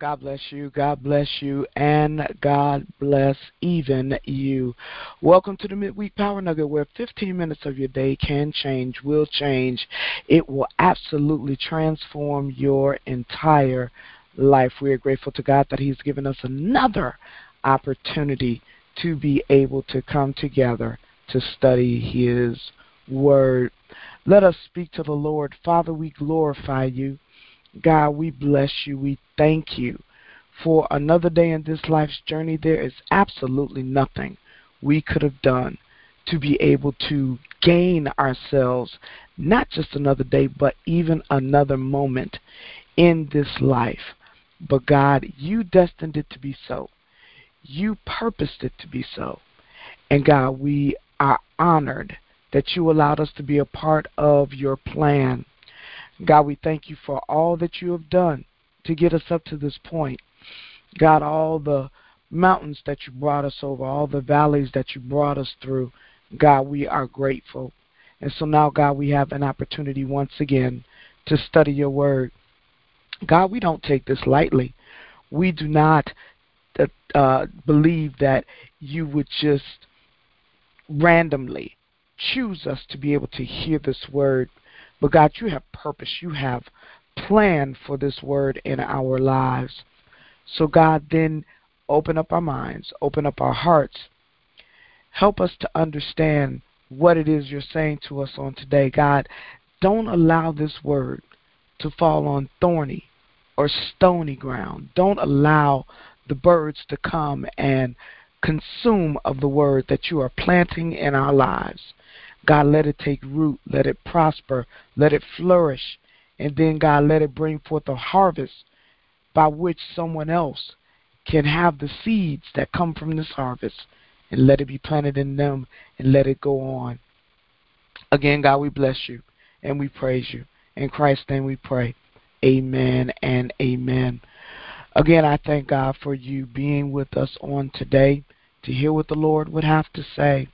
God bless you. God bless you. And God bless even you. Welcome to the Midweek Power Nugget where 15 minutes of your day can change, will change. It will absolutely transform your entire life. We are grateful to God that He's given us another opportunity to be able to come together to study His Word. Let us speak to the Lord. Father, we glorify you. God, we bless you. We thank you for another day in this life's journey. There is absolutely nothing we could have done to be able to gain ourselves not just another day, but even another moment in this life. But God, you destined it to be so. You purposed it to be so. And God, we are honored that you allowed us to be a part of your plan. God, we thank you for all that you have done to get us up to this point. God, all the mountains that you brought us over, all the valleys that you brought us through, God, we are grateful. And so now, God, we have an opportunity once again to study your word. God, we don't take this lightly. We do not uh, uh believe that you would just randomly choose us to be able to hear this word. But God, you have purpose. You have plan for this word in our lives. So, God, then open up our minds, open up our hearts. Help us to understand what it is you're saying to us on today. God, don't allow this word to fall on thorny or stony ground. Don't allow the birds to come and consume of the word that you are planting in our lives. God, let it take root, let it prosper, let it flourish, and then, God, let it bring forth a harvest by which someone else can have the seeds that come from this harvest and let it be planted in them and let it go on. Again, God, we bless you and we praise you. In Christ's name we pray. Amen and amen. Again, I thank God for you being with us on today to hear what the Lord would have to say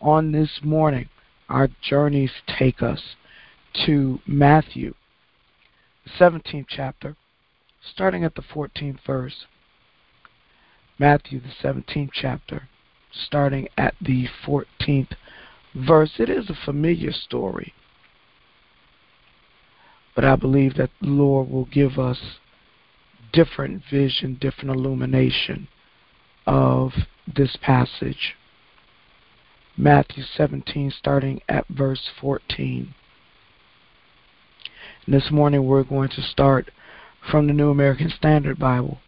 on this morning. Our journeys take us to Matthew 17th chapter, starting at the 14th verse. Matthew, the 17th chapter, starting at the 14th verse. It is a familiar story, but I believe that the Lord will give us different vision, different illumination of this passage. Matthew 17, starting at verse 14. And this morning we're going to start from the New American Standard Bible.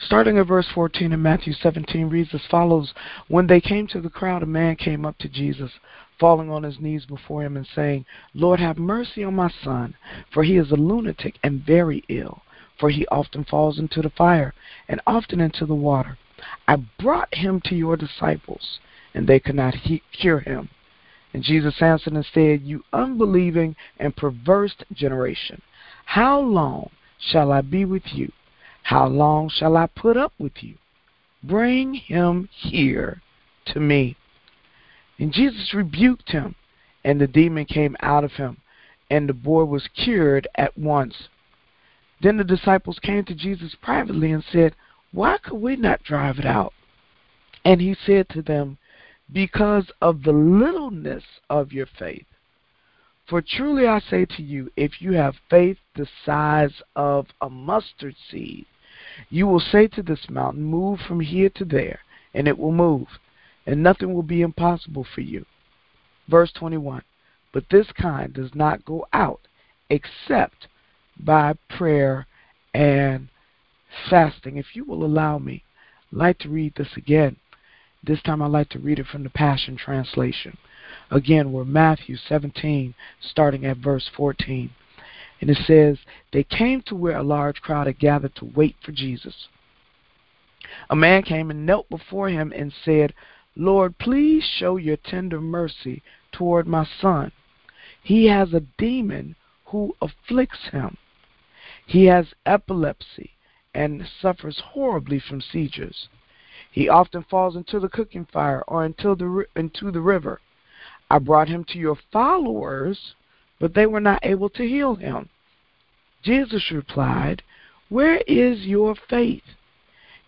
Starting at verse 14 in Matthew 17 reads as follows When they came to the crowd, a man came up to Jesus, falling on his knees before him and saying, Lord, have mercy on my son, for he is a lunatic and very ill, for he often falls into the fire and often into the water. I brought him to your disciples, and they could not he- cure him. And Jesus answered and said, You unbelieving and perverse generation, how long shall I be with you? How long shall I put up with you? Bring him here to me. And Jesus rebuked him, and the demon came out of him, and the boy was cured at once. Then the disciples came to Jesus privately and said, Why could we not drive it out? And he said to them, because of the littleness of your faith. For truly I say to you, if you have faith the size of a mustard seed, you will say to this mountain, Move from here to there, and it will move, and nothing will be impossible for you. Verse 21 But this kind does not go out except by prayer and fasting. If you will allow me, I'd like to read this again. This time I'd like to read it from the Passion Translation. Again, we're Matthew 17, starting at verse 14. And it says, They came to where a large crowd had gathered to wait for Jesus. A man came and knelt before him and said, Lord, please show your tender mercy toward my son. He has a demon who afflicts him. He has epilepsy and suffers horribly from seizures. He often falls into the cooking fire or into the into the river. I brought him to your followers, but they were not able to heal him. Jesus replied, Where is your faith?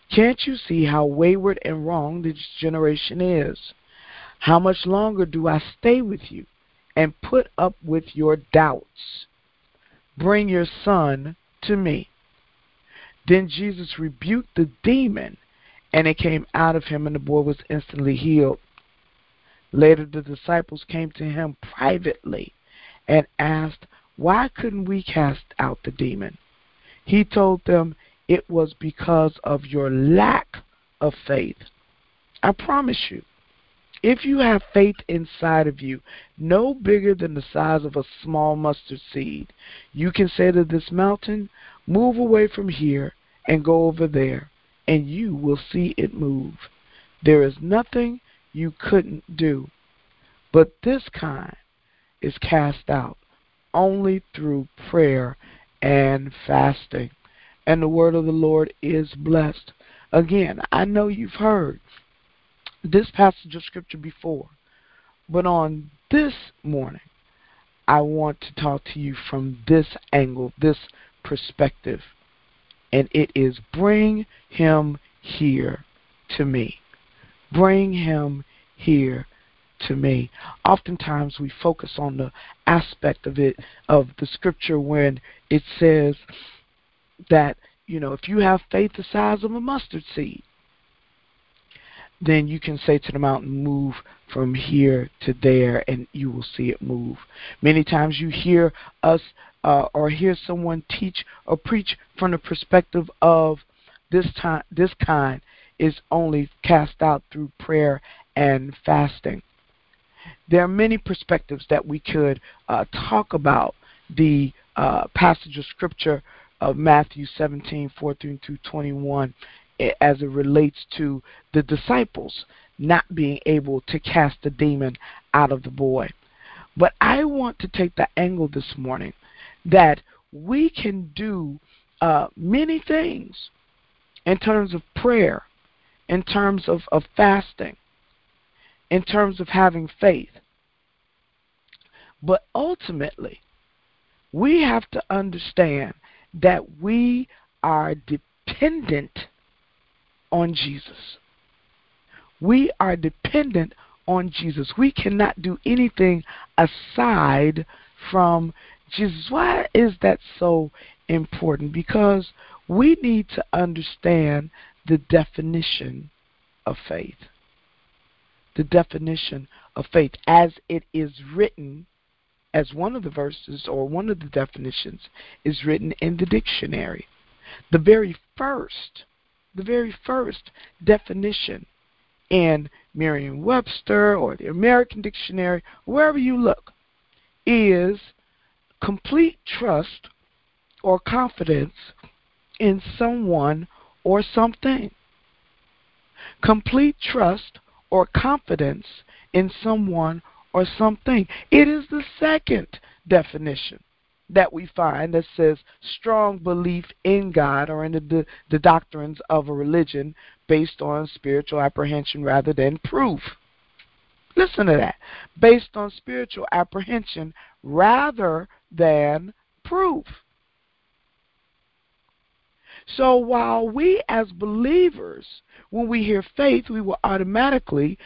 Can't you see how wayward and wrong this generation is? How much longer do I stay with you and put up with your doubts? Bring your son to me. Then Jesus rebuked the demon, and it came out of him, and the boy was instantly healed. Later, the disciples came to him privately and asked, Why couldn't we cast out the demon? He told them it was because of your lack of faith. I promise you, if you have faith inside of you, no bigger than the size of a small mustard seed, you can say to this mountain, Move away from here and go over there, and you will see it move. There is nothing you couldn't do. But this kind is cast out only through prayer and fasting. And the word of the Lord is blessed. Again, I know you've heard this passage of scripture before, but on this morning, I want to talk to you from this angle, this perspective, and it is bring him here to me. Bring him here to me. Oftentimes we focus on the aspect of it, of the scripture, when it says that, you know, if you have faith the size of a mustard seed, then you can say to the mountain, move from here to there, and you will see it move. Many times you hear us uh, or hear someone teach or preach from the perspective of this time, this kind is only cast out through prayer and fasting. There are many perspectives that we could uh, talk about the uh, passage of scripture of Matthew 17, 14 through 21, as it relates to the disciples not being able to cast the demon out of the boy. But I want to take the angle this morning that we can do uh, many things in terms of prayer, in terms of, of fasting, in terms of having faith. But ultimately, we have to understand that we are dependent on Jesus. We are dependent on Jesus. We cannot do anything aside from Jesus. Why is that so important? Because we need to understand the definition of faith the definition of faith as it is written, as one of the verses or one of the definitions is written in the dictionary. The very first, the very first definition in Merriam Webster or the American Dictionary, wherever you look, is complete trust or confidence in someone or something. Complete trust or confidence in someone or something. It is the second definition that we find that says strong belief in God or in the, the doctrines of a religion based on spiritual apprehension rather than proof. Listen to that. Based on spiritual apprehension rather than proof. So while we as believers, when we hear faith, we will automatically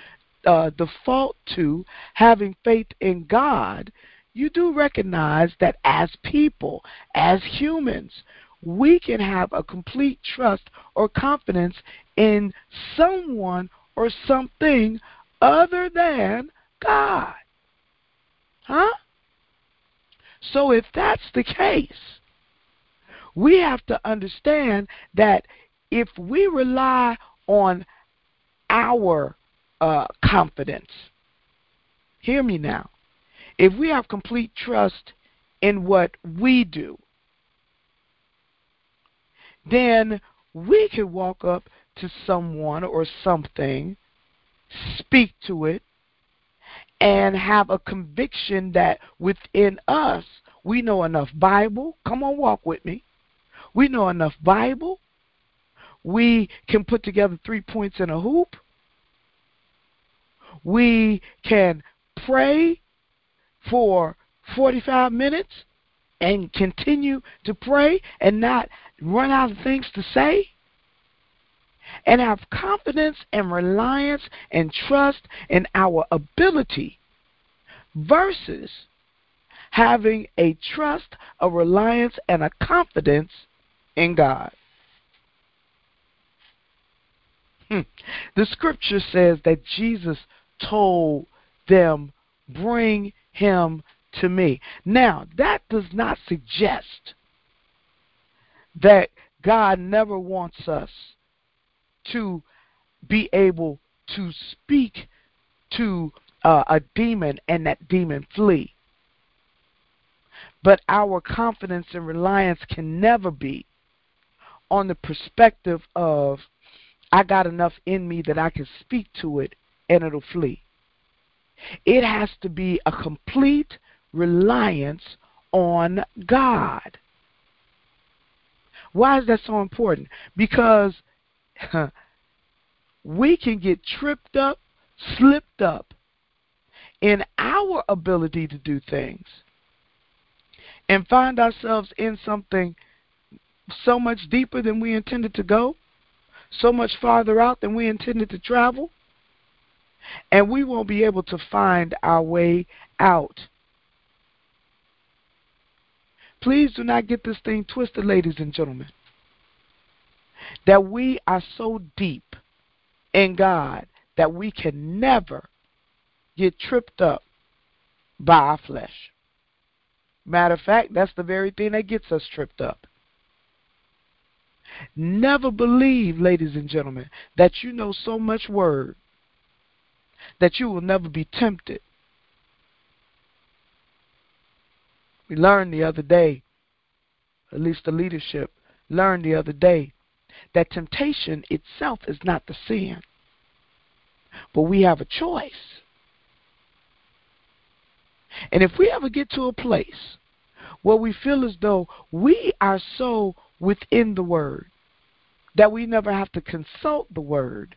uh, default to having faith in God, you do recognize that as people, as humans, we can have a complete trust or confidence in someone or something other than God. Huh? So if that's the case, we have to understand that if we rely on our uh, confidence, hear me now, if we have complete trust in what we do, then we can walk up to someone or something, speak to it, and have a conviction that within us we know enough Bible. Come on, walk with me. We know enough Bible. We can put together three points in a hoop. We can pray for 45 minutes and continue to pray and not run out of things to say? And have confidence and reliance and trust in our ability versus having a trust, a reliance, and a confidence in God. Hmm. The scripture says that Jesus told them, Bring him to me. Now, that does not suggest that God never wants us to be able to speak to uh, a demon and that demon flee. But our confidence and reliance can never be on the perspective of, I got enough in me that I can speak to it and it'll flee. It has to be a complete reliance on God. Why is that so important? Because we can get tripped up, slipped up in our ability to do things and find ourselves in something so much deeper than we intended to go, so much farther out than we intended to travel, and we won't be able to find our way out. Please do not get this thing twisted, ladies and gentlemen, that we are so deep in God that we can never get tripped up by our flesh. Matter of fact, that's the very thing that gets us tripped up. Never believe, ladies and gentlemen, that you know so much word that you will never be tempted. We learned the other day, at least the leadership learned the other day, that temptation itself is not the sin, but we have a choice. And if we ever get to a place where we feel as though we are so within the Word that we never have to consult the Word,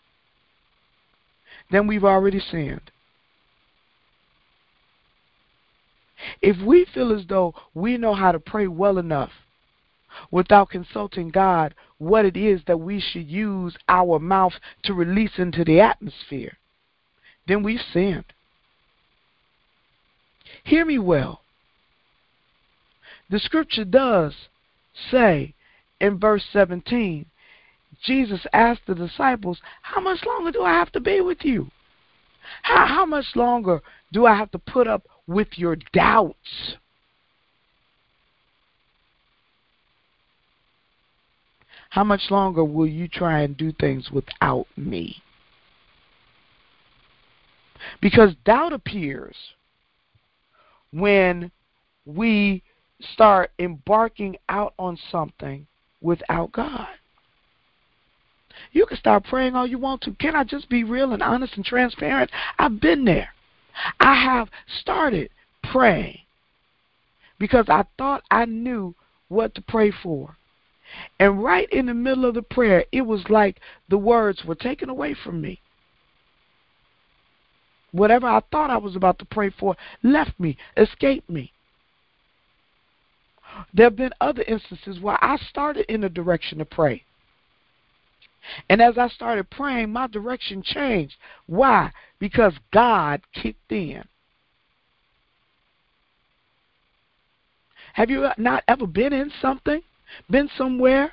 then we've already sinned. If we feel as though we know how to pray well enough without consulting God what it is that we should use our mouth to release into the atmosphere, then we've sinned. Hear me well. The scripture does say in verse 17, Jesus asked the disciples, How much longer do I have to be with you? How, how much longer do I have to put up with your doubts? How much longer will you try and do things without me? Because doubt appears when we start embarking out on something without God. You can start praying all you want to. Can I just be real and honest and transparent? I've been there. I have started praying because I thought I knew what to pray for. And right in the middle of the prayer, it was like the words were taken away from me. Whatever I thought I was about to pray for left me, escaped me. There have been other instances where I started in a direction to pray. And as I started praying, my direction changed. Why? Because God kicked in. Have you not ever been in something, been somewhere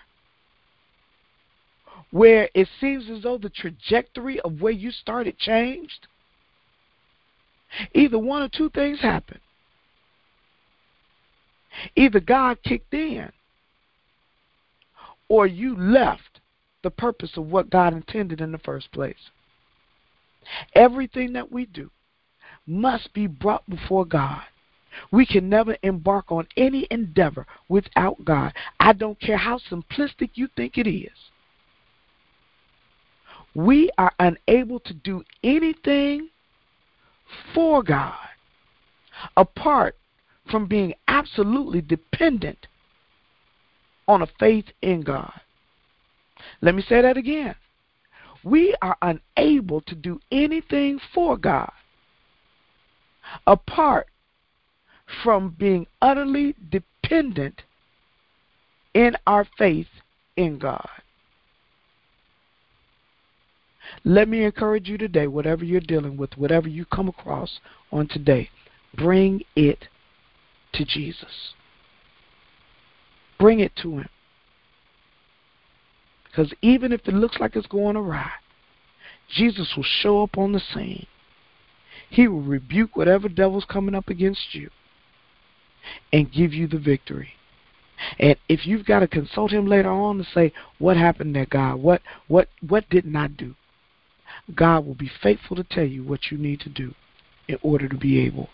where it seems as though the trajectory of where you started changed? Either one or two things happened. Either God kicked in or you left the purpose of what God intended in the first place. Everything that we do must be brought before God. We can never embark on any endeavor without God. I don't care how simplistic you think it is. We are unable to do anything for God apart from being absolutely dependent on a faith in God. Let me say that again. We are unable to do anything for God apart from being utterly dependent in our faith in God. Let me encourage you today, whatever you're dealing with, whatever you come across on today, bring it to Jesus. Bring it to Him. Because even if it looks like it's going awry, Jesus will show up on the scene. He will rebuke whatever devil's coming up against you and give you the victory. And if you've got to consult him later on to say, What happened there, God? What what what didn't I do? God will be faithful to tell you what you need to do in order to be able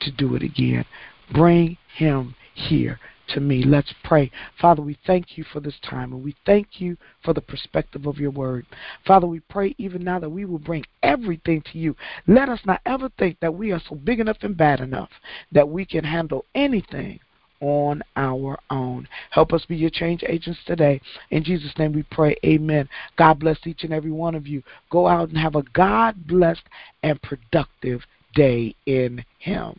to do it again. Bring him here to me. Let's pray. Father, we thank you for this time and we thank you for the perspective of your word. Father, we pray even now that we will bring everything to you. Let us not ever think that we are so big enough and bad enough that we can handle anything on our own. Help us be your change agents today. In Jesus' name we pray. Amen. God bless each and every one of you. Go out and have a God blessed and productive day in Him.